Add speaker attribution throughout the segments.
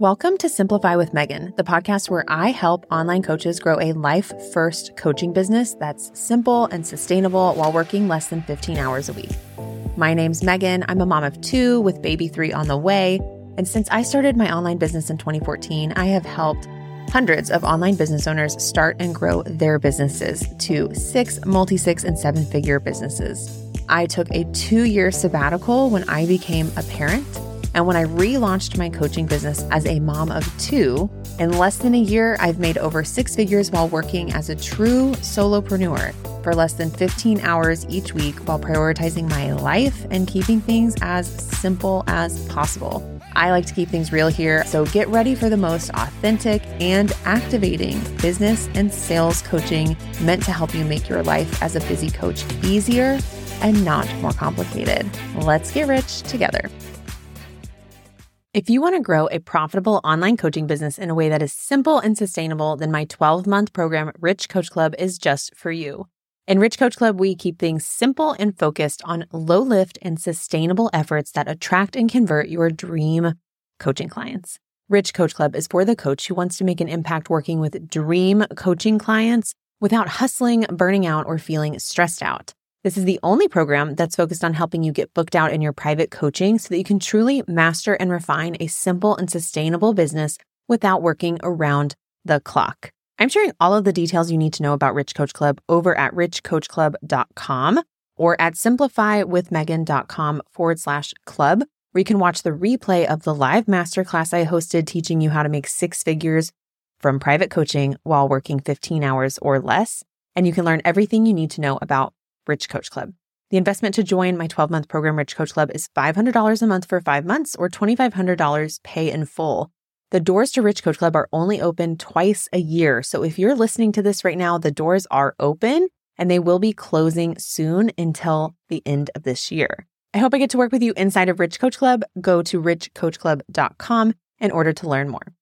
Speaker 1: Welcome to Simplify with Megan, the podcast where I help online coaches grow a life first coaching business that's simple and sustainable while working less than 15 hours a week. My name's Megan. I'm a mom of two with baby three on the way. And since I started my online business in 2014, I have helped hundreds of online business owners start and grow their businesses to six, multi six, and seven figure businesses. I took a two year sabbatical when I became a parent and when I relaunched my coaching business as a mom of two, in less than a year, I've made over six figures while working as a true solopreneur for less than 15 hours each week while prioritizing my life and keeping things as simple as possible. I like to keep things real here, so get ready for the most authentic and activating business and sales coaching meant to help you make your life as a busy coach easier and not more complicated. Let's get rich together. If you want to grow a profitable online coaching business in a way that is simple and sustainable, then my 12 month program, Rich Coach Club, is just for you. In Rich Coach Club, we keep things simple and focused on low lift and sustainable efforts that attract and convert your dream coaching clients. Rich Coach Club is for the coach who wants to make an impact working with dream coaching clients without hustling, burning out, or feeling stressed out. This is the only program that's focused on helping you get booked out in your private coaching so that you can truly master and refine a simple and sustainable business without working around the clock. I'm sharing all of the details you need to know about Rich Coach Club over at richcoachclub.com or at simplifywithmegan.com forward slash club, where you can watch the replay of the live masterclass I hosted teaching you how to make six figures from private coaching while working 15 hours or less. And you can learn everything you need to know about Rich Coach Club. The investment to join my 12 month program, Rich Coach Club, is $500 a month for five months or $2,500 pay in full. The doors to Rich Coach Club are only open twice a year. So if you're listening to this right now, the doors are open and they will be closing soon until the end of this year. I hope I get to work with you inside of Rich Coach Club. Go to richcoachclub.com in order to learn more.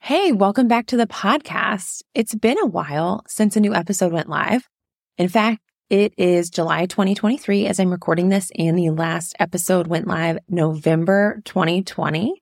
Speaker 1: Hey, welcome back to the podcast. It's been a while since a new episode went live. In fact, it is July 2023 as I'm recording this, and the last episode went live November 2020.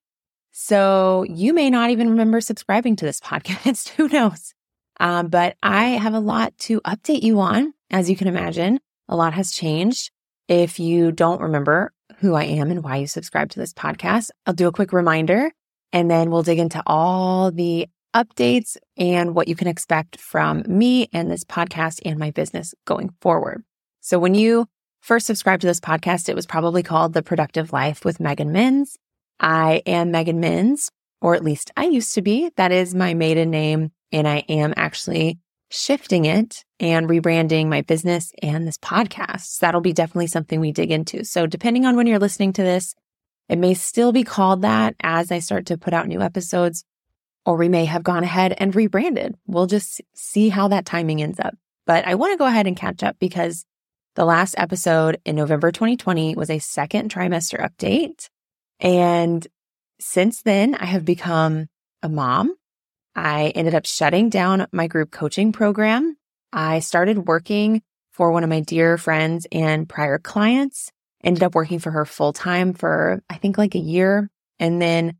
Speaker 1: So you may not even remember subscribing to this podcast. Who knows? Um, but I have a lot to update you on. As you can imagine, a lot has changed. If you don't remember who I am and why you subscribe to this podcast, I'll do a quick reminder and then we'll dig into all the updates and what you can expect from me and this podcast and my business going forward. So when you first subscribed to this podcast, it was probably called The Productive Life with Megan Minns. I am Megan Minns, or at least I used to be. That is my maiden name. And I am actually shifting it and rebranding my business and this podcast. So that'll be definitely something we dig into. So depending on when you're listening to this, it may still be called that as I start to put out new episodes, or we may have gone ahead and rebranded. We'll just see how that timing ends up. But I want to go ahead and catch up because the last episode in November 2020 was a second trimester update. And since then, I have become a mom. I ended up shutting down my group coaching program. I started working for one of my dear friends and prior clients, ended up working for her full time for, I think, like a year. And then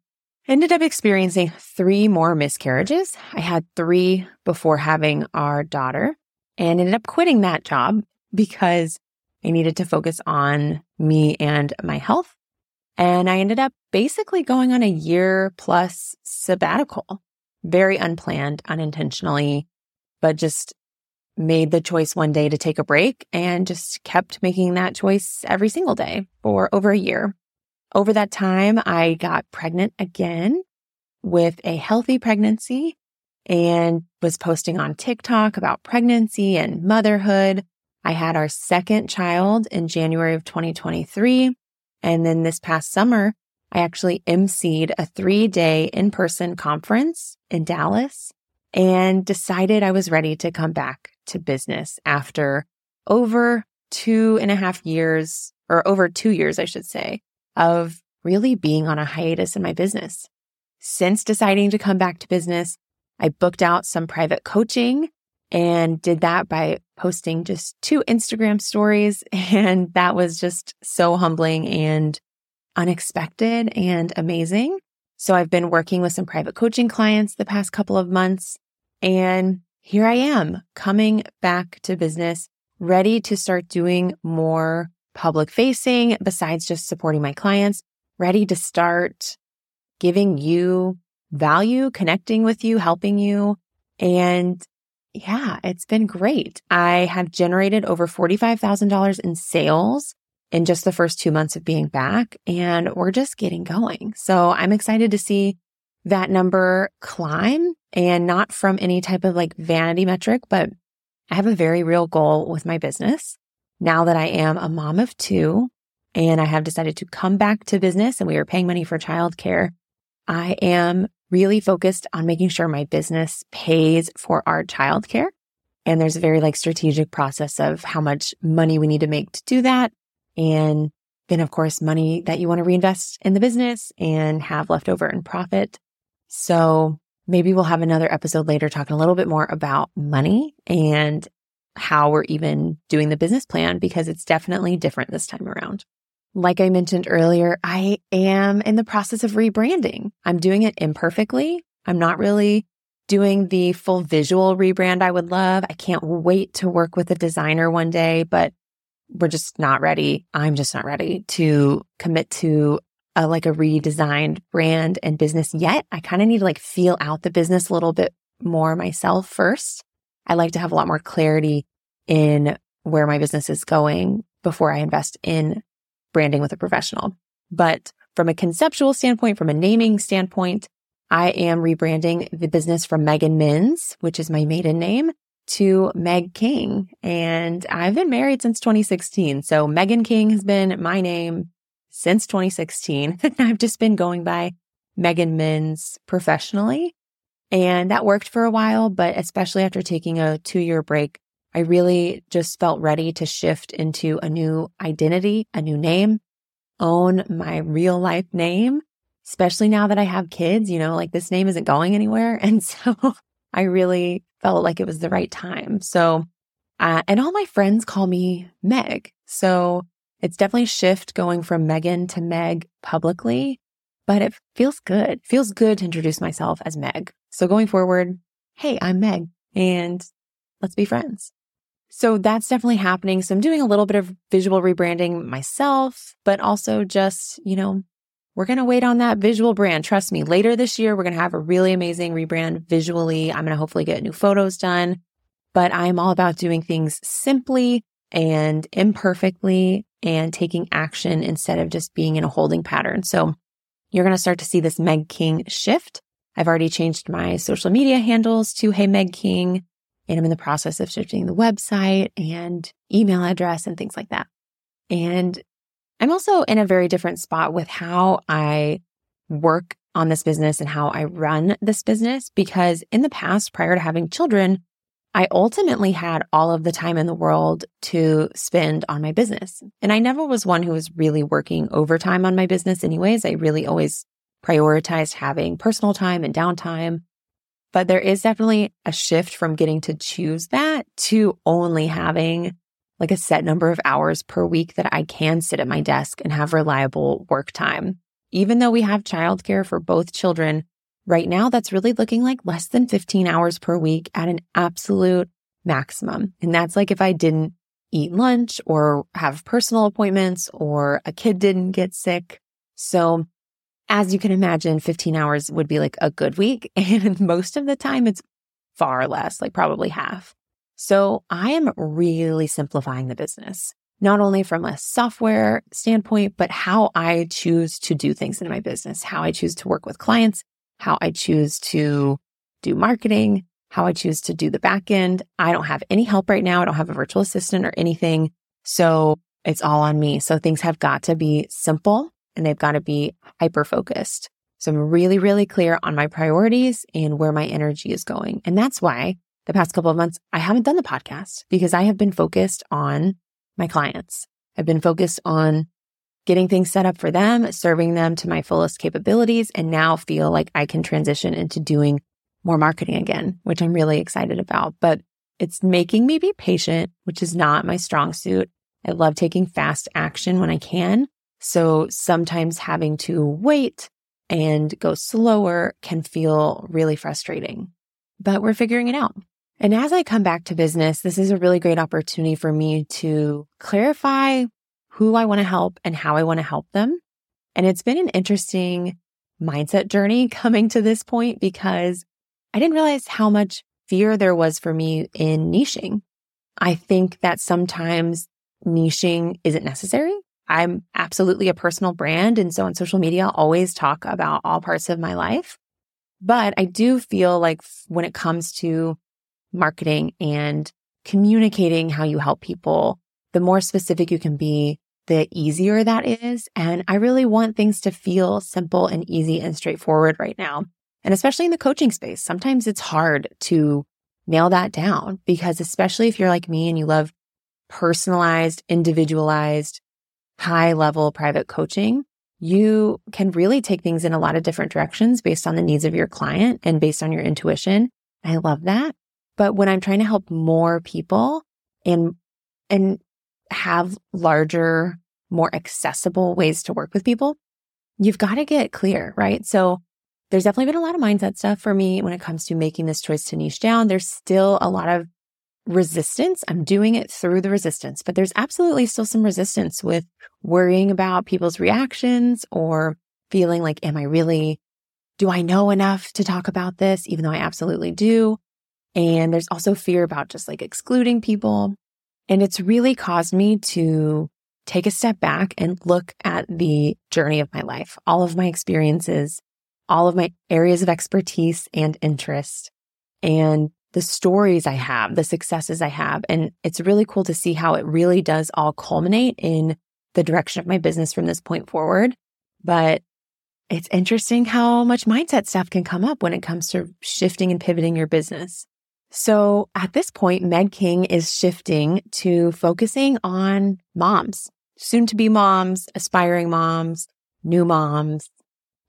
Speaker 1: ended up experiencing three more miscarriages. I had three before having our daughter and ended up quitting that job because I needed to focus on me and my health. And I ended up basically going on a year plus sabbatical, very unplanned, unintentionally, but just made the choice one day to take a break and just kept making that choice every single day for over a year. Over that time, I got pregnant again with a healthy pregnancy and was posting on TikTok about pregnancy and motherhood. I had our second child in January of 2023. And then this past summer, I actually emceed a three day in person conference in Dallas and decided I was ready to come back to business after over two and a half years or over two years, I should say, of really being on a hiatus in my business. Since deciding to come back to business, I booked out some private coaching and did that by posting just two Instagram stories. And that was just so humbling and unexpected and amazing. So I've been working with some private coaching clients the past couple of months. And here I am coming back to business, ready to start doing more public facing besides just supporting my clients, ready to start giving you value, connecting with you, helping you. And yeah, it's been great. I have generated over $45,000 in sales in just the first two months of being back, and we're just getting going. So I'm excited to see that number climb and not from any type of like vanity metric, but I have a very real goal with my business now that I am a mom of two and I have decided to come back to business and we are paying money for childcare. I am really focused on making sure my business pays for our childcare. And there's a very like strategic process of how much money we need to make to do that. And then of course, money that you want to reinvest in the business and have left over in profit. So maybe we'll have another episode later talking a little bit more about money and how we're even doing the business plan because it's definitely different this time around. Like I mentioned earlier, I am in the process of rebranding. I'm doing it imperfectly. I'm not really doing the full visual rebrand I would love. I can't wait to work with a designer one day, but we're just not ready. I'm just not ready to commit to a, like a redesigned brand and business yet. I kind of need to like feel out the business a little bit more myself first. I like to have a lot more clarity in where my business is going before I invest in branding with a professional. But from a conceptual standpoint, from a naming standpoint, I am rebranding the business from Megan Minns, which is my maiden name, to Meg King. And I've been married since 2016. So Megan King has been my name since 2016. I've just been going by Megan Minns professionally. And that worked for a while, but especially after taking a two year break, I really just felt ready to shift into a new identity, a new name, own my real life name, especially now that I have kids, you know, like this name isn't going anywhere. And so I really felt like it was the right time. So, uh, and all my friends call me Meg. So it's definitely a shift going from Megan to Meg publicly, but it feels good. It feels good to introduce myself as Meg. So going forward, hey, I'm Meg and let's be friends. So that's definitely happening. So I'm doing a little bit of visual rebranding myself, but also just, you know, we're going to wait on that visual brand. Trust me, later this year, we're going to have a really amazing rebrand visually. I'm going to hopefully get new photos done, but I'm all about doing things simply and imperfectly and taking action instead of just being in a holding pattern. So you're going to start to see this Meg King shift. I've already changed my social media handles to Hey Meg King and I'm in the process of switching the website and email address and things like that. And I'm also in a very different spot with how I work on this business and how I run this business because in the past, prior to having children, I ultimately had all of the time in the world to spend on my business. And I never was one who was really working overtime on my business anyways. I really always prioritized having personal time and downtime. But there is definitely a shift from getting to choose that to only having like a set number of hours per week that I can sit at my desk and have reliable work time. Even though we have childcare for both children, right now that's really looking like less than 15 hours per week at an absolute maximum. And that's like if I didn't eat lunch or have personal appointments or a kid didn't get sick. So as you can imagine, 15 hours would be like a good week. And most of the time it's far less, like probably half. So I am really simplifying the business, not only from a software standpoint, but how I choose to do things in my business, how I choose to work with clients, how I choose to do marketing, how I choose to do the back end. I don't have any help right now. I don't have a virtual assistant or anything. So it's all on me. So things have got to be simple and they've got to be hyper focused. So I'm really, really clear on my priorities and where my energy is going. And that's why the past couple of months, I haven't done the podcast because I have been focused on my clients. I've been focused on getting things set up for them, serving them to my fullest capabilities, and now feel like I can transition into doing more marketing again, which I'm really excited about. But it's making me be patient, which is not my strong suit. I love taking fast action when I can. So sometimes having to wait and go slower can feel really frustrating. But we're figuring it out. And as I come back to business, this is a really great opportunity for me to clarify who I want to help and how I want to help them. And it's been an interesting mindset journey coming to this point because I didn't realize how much fear there was for me in niching. I think that sometimes niching isn't necessary. I'm absolutely a personal brand. And so on social media, I'll always talk about all parts of my life. But I do feel like when it comes to marketing and communicating how you help people, the more specific you can be, the easier that is. And I really want things to feel simple and easy and straightforward right now. And especially in the coaching space, sometimes it's hard to nail that down because especially if you're like me and you love personalized, individualized, high level private coaching, you can really take things in a lot of different directions based on the needs of your client and based on your intuition. I love that. But when I'm trying to help more people and, and have larger, more accessible ways to work with people, you've got to get clear, right? So there's definitely been a lot of mindset stuff for me when it comes to making this choice to niche down. There's still a lot of resistance. I'm doing it through the resistance, but there's absolutely still some resistance with worrying about people's reactions or feeling like, am I really, do I know enough to talk about this? Even though I absolutely do. And there's also fear about just like excluding people. And it's really caused me to take a step back and look at the journey of my life, all of my experiences, all of my areas of expertise and interest, and the stories I have, the successes I have. And it's really cool to see how it really does all culminate in the direction of my business from this point forward. But it's interesting how much mindset stuff can come up when it comes to shifting and pivoting your business. So at this point, Meg King is shifting to focusing on moms, soon to be moms, aspiring moms, new moms,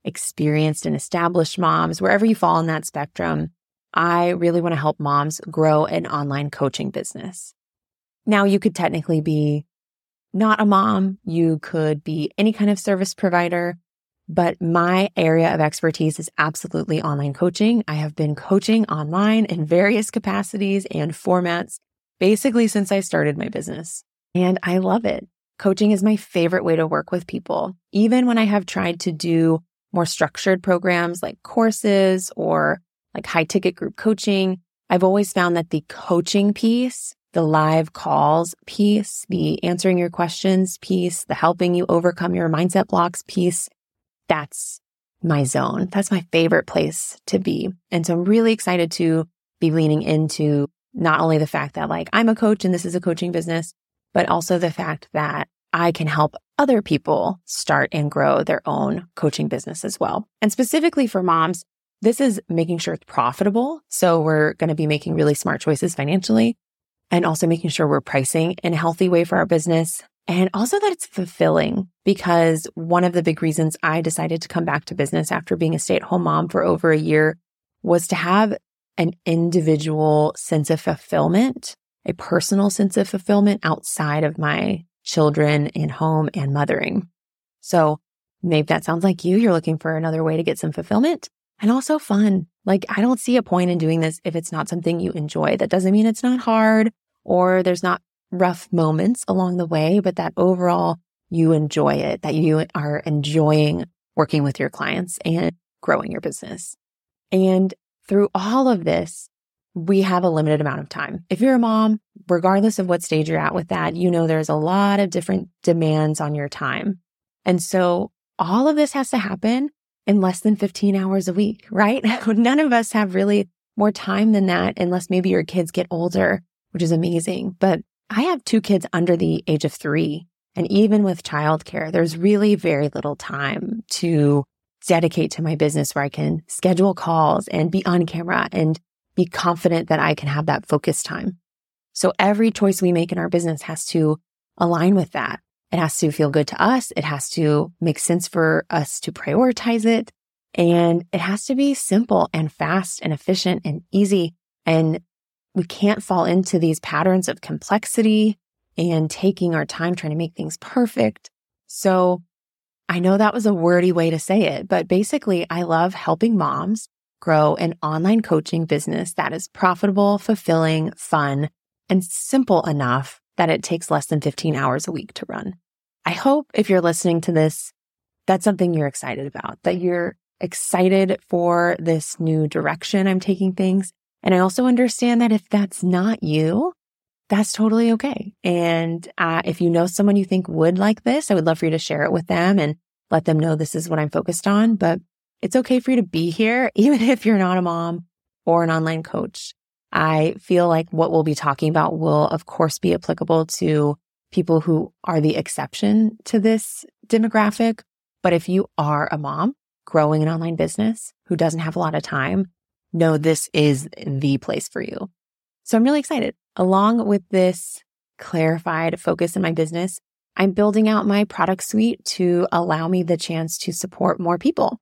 Speaker 1: experienced and established moms, wherever you fall in that spectrum. I really want to help moms grow an online coaching business. Now you could technically be not a mom. You could be any kind of service provider, but my area of expertise is absolutely online coaching. I have been coaching online in various capacities and formats basically since I started my business. And I love it. Coaching is my favorite way to work with people. Even when I have tried to do more structured programs like courses or like high ticket group coaching, I've always found that the coaching piece, the live calls piece, the answering your questions piece, the helping you overcome your mindset blocks piece, that's my zone. That's my favorite place to be. And so I'm really excited to be leaning into not only the fact that like I'm a coach and this is a coaching business, but also the fact that I can help other people start and grow their own coaching business as well. And specifically for moms, this is making sure it's profitable. So we're going to be making really smart choices financially and also making sure we're pricing in a healthy way for our business. And also that it's fulfilling because one of the big reasons I decided to come back to business after being a stay at home mom for over a year was to have an individual sense of fulfillment, a personal sense of fulfillment outside of my children and home and mothering. So maybe that sounds like you. You're looking for another way to get some fulfillment and also fun. Like I don't see a point in doing this if it's not something you enjoy. That doesn't mean it's not hard or there's not rough moments along the way, but that overall you enjoy it, that you are enjoying working with your clients and growing your business. And through all of this, we have a limited amount of time. If you're a mom, regardless of what stage you're at with that, you know there's a lot of different demands on your time. And so all of this has to happen in less than 15 hours a week, right? None of us have really more time than that unless maybe your kids get older, which is amazing. But I have two kids under the age of three. And even with childcare, there's really very little time to dedicate to my business where I can schedule calls and be on camera and be confident that I can have that focus time. So every choice we make in our business has to align with that. It has to feel good to us. It has to make sense for us to prioritize it. And it has to be simple and fast and efficient and easy. And we can't fall into these patterns of complexity and taking our time trying to make things perfect. So I know that was a wordy way to say it, but basically, I love helping moms grow an online coaching business that is profitable, fulfilling, fun, and simple enough that it takes less than 15 hours a week to run. I hope if you're listening to this, that's something you're excited about, that you're excited for this new direction I'm taking things. And I also understand that if that's not you, that's totally okay. And uh, if you know someone you think would like this, I would love for you to share it with them and let them know this is what I'm focused on. But it's okay for you to be here, even if you're not a mom or an online coach. I feel like what we'll be talking about will, of course, be applicable to people who are the exception to this demographic. But if you are a mom growing an online business who doesn't have a lot of time, know this is the place for you. So I'm really excited. Along with this clarified focus in my business, I'm building out my product suite to allow me the chance to support more people.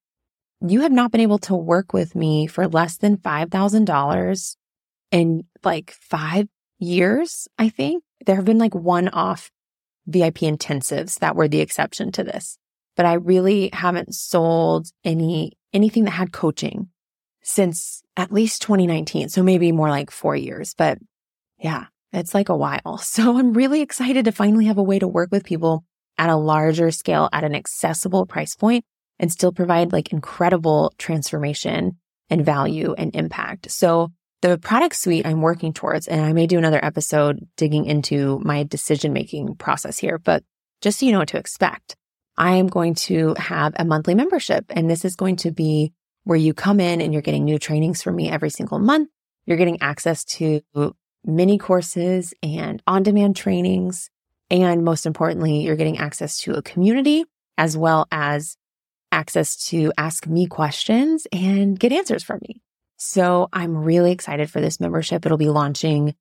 Speaker 1: You have not been able to work with me for less than $5,000 in like five years, I think. There have been like one off VIP intensives that were the exception to this, but I really haven't sold any, anything that had coaching since at least 2019. So maybe more like four years, but yeah, it's like a while. So I'm really excited to finally have a way to work with people at a larger scale at an accessible price point and still provide like incredible transformation and value and impact. So the product suite I'm working towards, and I may do another episode digging into my decision making process here, but just so you know what to expect, I am going to have a monthly membership and this is going to be where you come in and you're getting new trainings from me every single month. You're getting access to mini courses and on demand trainings. And most importantly, you're getting access to a community as well as access to ask me questions and get answers from me. So I'm really excited for this membership. It'll be launching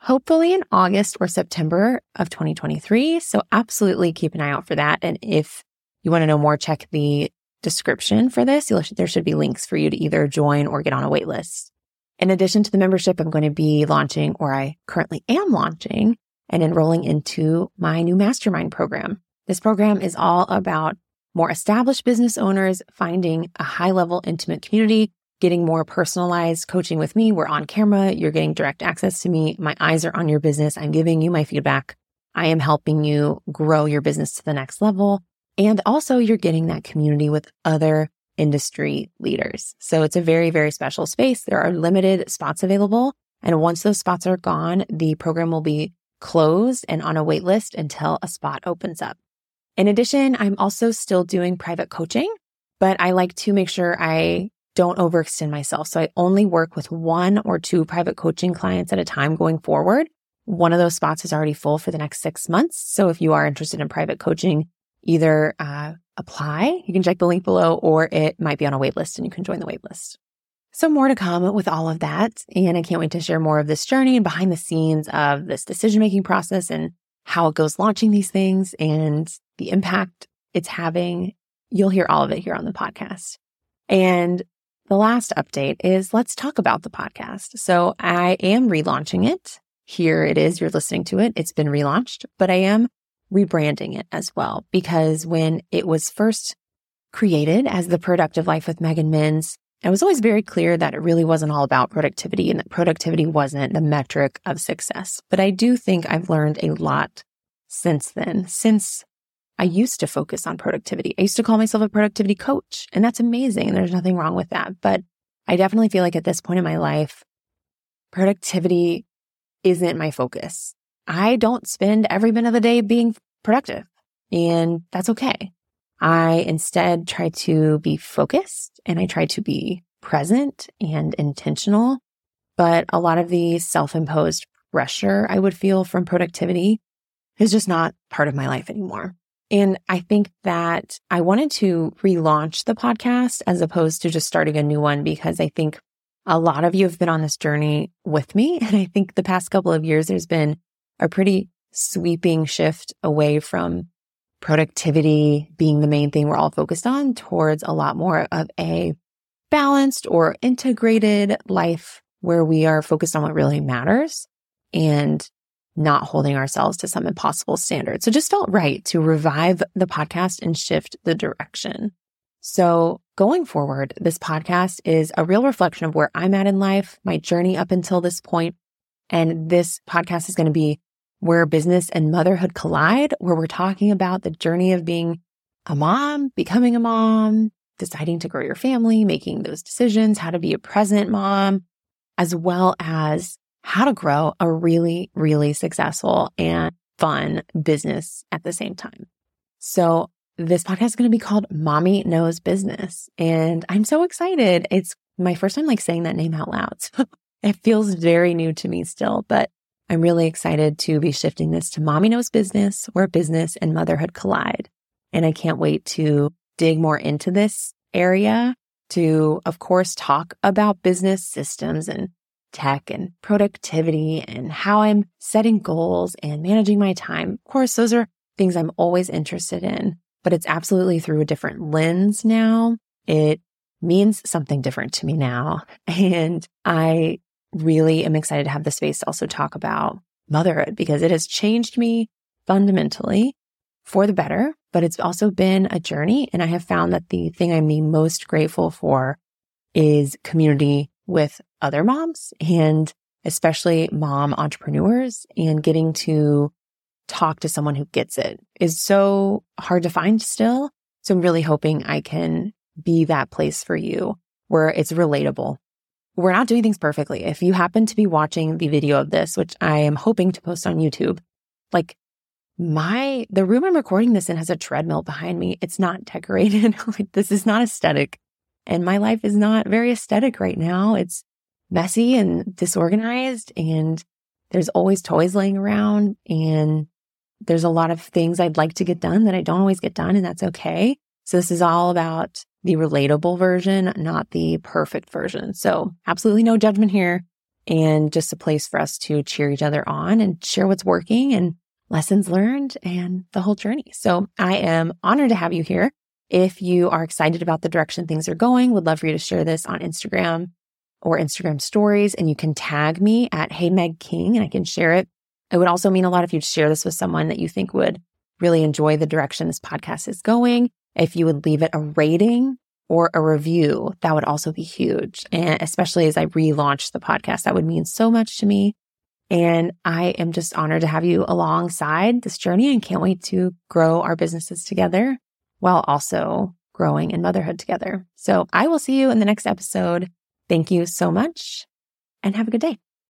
Speaker 1: hopefully in August or September of 2023. So absolutely keep an eye out for that. And if you want to know more, check the description for this, there should be links for you to either join or get on a waitlist. In addition to the membership, I'm going to be launching, or I currently am launching and enrolling into my new mastermind program. This program is all about more established business owners finding a high level intimate community, getting more personalized coaching with me. We're on camera. You're getting direct access to me. My eyes are on your business. I'm giving you my feedback. I am helping you grow your business to the next level. And also you're getting that community with other industry leaders. So it's a very, very special space. There are limited spots available. And once those spots are gone, the program will be closed and on a wait list until a spot opens up. In addition, I'm also still doing private coaching, but I like to make sure I don't overextend myself. So I only work with one or two private coaching clients at a time going forward. One of those spots is already full for the next six months. So if you are interested in private coaching, either uh, apply, you can check the link below, or it might be on a waitlist and you can join the waitlist. So more to come with all of that. And I can't wait to share more of this journey and behind the scenes of this decision making process and how it goes launching these things and the impact it's having. You'll hear all of it here on the podcast. And the last update is let's talk about the podcast. So I am relaunching it. Here it is. You're listening to it. It's been relaunched, but I am rebranding it as well. Because when it was first created as the productive life with Megan Minns, it was always very clear that it really wasn't all about productivity and that productivity wasn't the metric of success. But I do think I've learned a lot since then, since I used to focus on productivity. I used to call myself a productivity coach, and that's amazing. And there's nothing wrong with that. But I definitely feel like at this point in my life, productivity isn't my focus. I don't spend every minute of the day being productive and that's okay. I instead try to be focused and I try to be present and intentional. But a lot of the self-imposed pressure I would feel from productivity is just not part of my life anymore. And I think that I wanted to relaunch the podcast as opposed to just starting a new one because I think a lot of you have been on this journey with me. And I think the past couple of years, there's been a pretty sweeping shift away from productivity being the main thing we're all focused on towards a lot more of a balanced or integrated life where we are focused on what really matters and not holding ourselves to some impossible standard. So just felt right to revive the podcast and shift the direction. So going forward, this podcast is a real reflection of where I'm at in life, my journey up until this point. And this podcast is going to be where business and motherhood collide, where we're talking about the journey of being a mom, becoming a mom, deciding to grow your family, making those decisions, how to be a present mom, as well as how to grow a really, really successful and fun business at the same time. So this podcast is going to be called Mommy Knows Business. And I'm so excited. It's my first time like saying that name out loud. It feels very new to me still, but I'm really excited to be shifting this to Mommy Knows Business, where business and motherhood collide. And I can't wait to dig more into this area to, of course, talk about business systems and tech and productivity and how I'm setting goals and managing my time. Of course, those are things I'm always interested in, but it's absolutely through a different lens now. It means something different to me now. And I really am excited to have the space to also talk about motherhood because it has changed me fundamentally for the better, but it's also been a journey. And I have found that the thing I'm the most grateful for is community with other moms and especially mom entrepreneurs and getting to talk to someone who gets it is so hard to find still. So I'm really hoping I can be that place for you where it's relatable. We're not doing things perfectly. If you happen to be watching the video of this, which I am hoping to post on YouTube, like my the room I'm recording this in has a treadmill behind me. It's not decorated. like this is not aesthetic. And my life is not very aesthetic right now. It's messy and disorganized and there's always toys laying around and there's a lot of things I'd like to get done that I don't always get done and that's okay. So this is all about the relatable version, not the perfect version. So absolutely no judgment here and just a place for us to cheer each other on and share what's working and lessons learned and the whole journey. So I am honored to have you here. If you are excited about the direction things are going, would love for you to share this on Instagram or Instagram stories and you can tag me at Hey Meg King and I can share it. It would also mean a lot if you'd share this with someone that you think would really enjoy the direction this podcast is going. If you would leave it a rating or a review, that would also be huge. And especially as I relaunch the podcast, that would mean so much to me. And I am just honored to have you alongside this journey and can't wait to grow our businesses together while also growing in motherhood together. So I will see you in the next episode. Thank you so much and have a good day.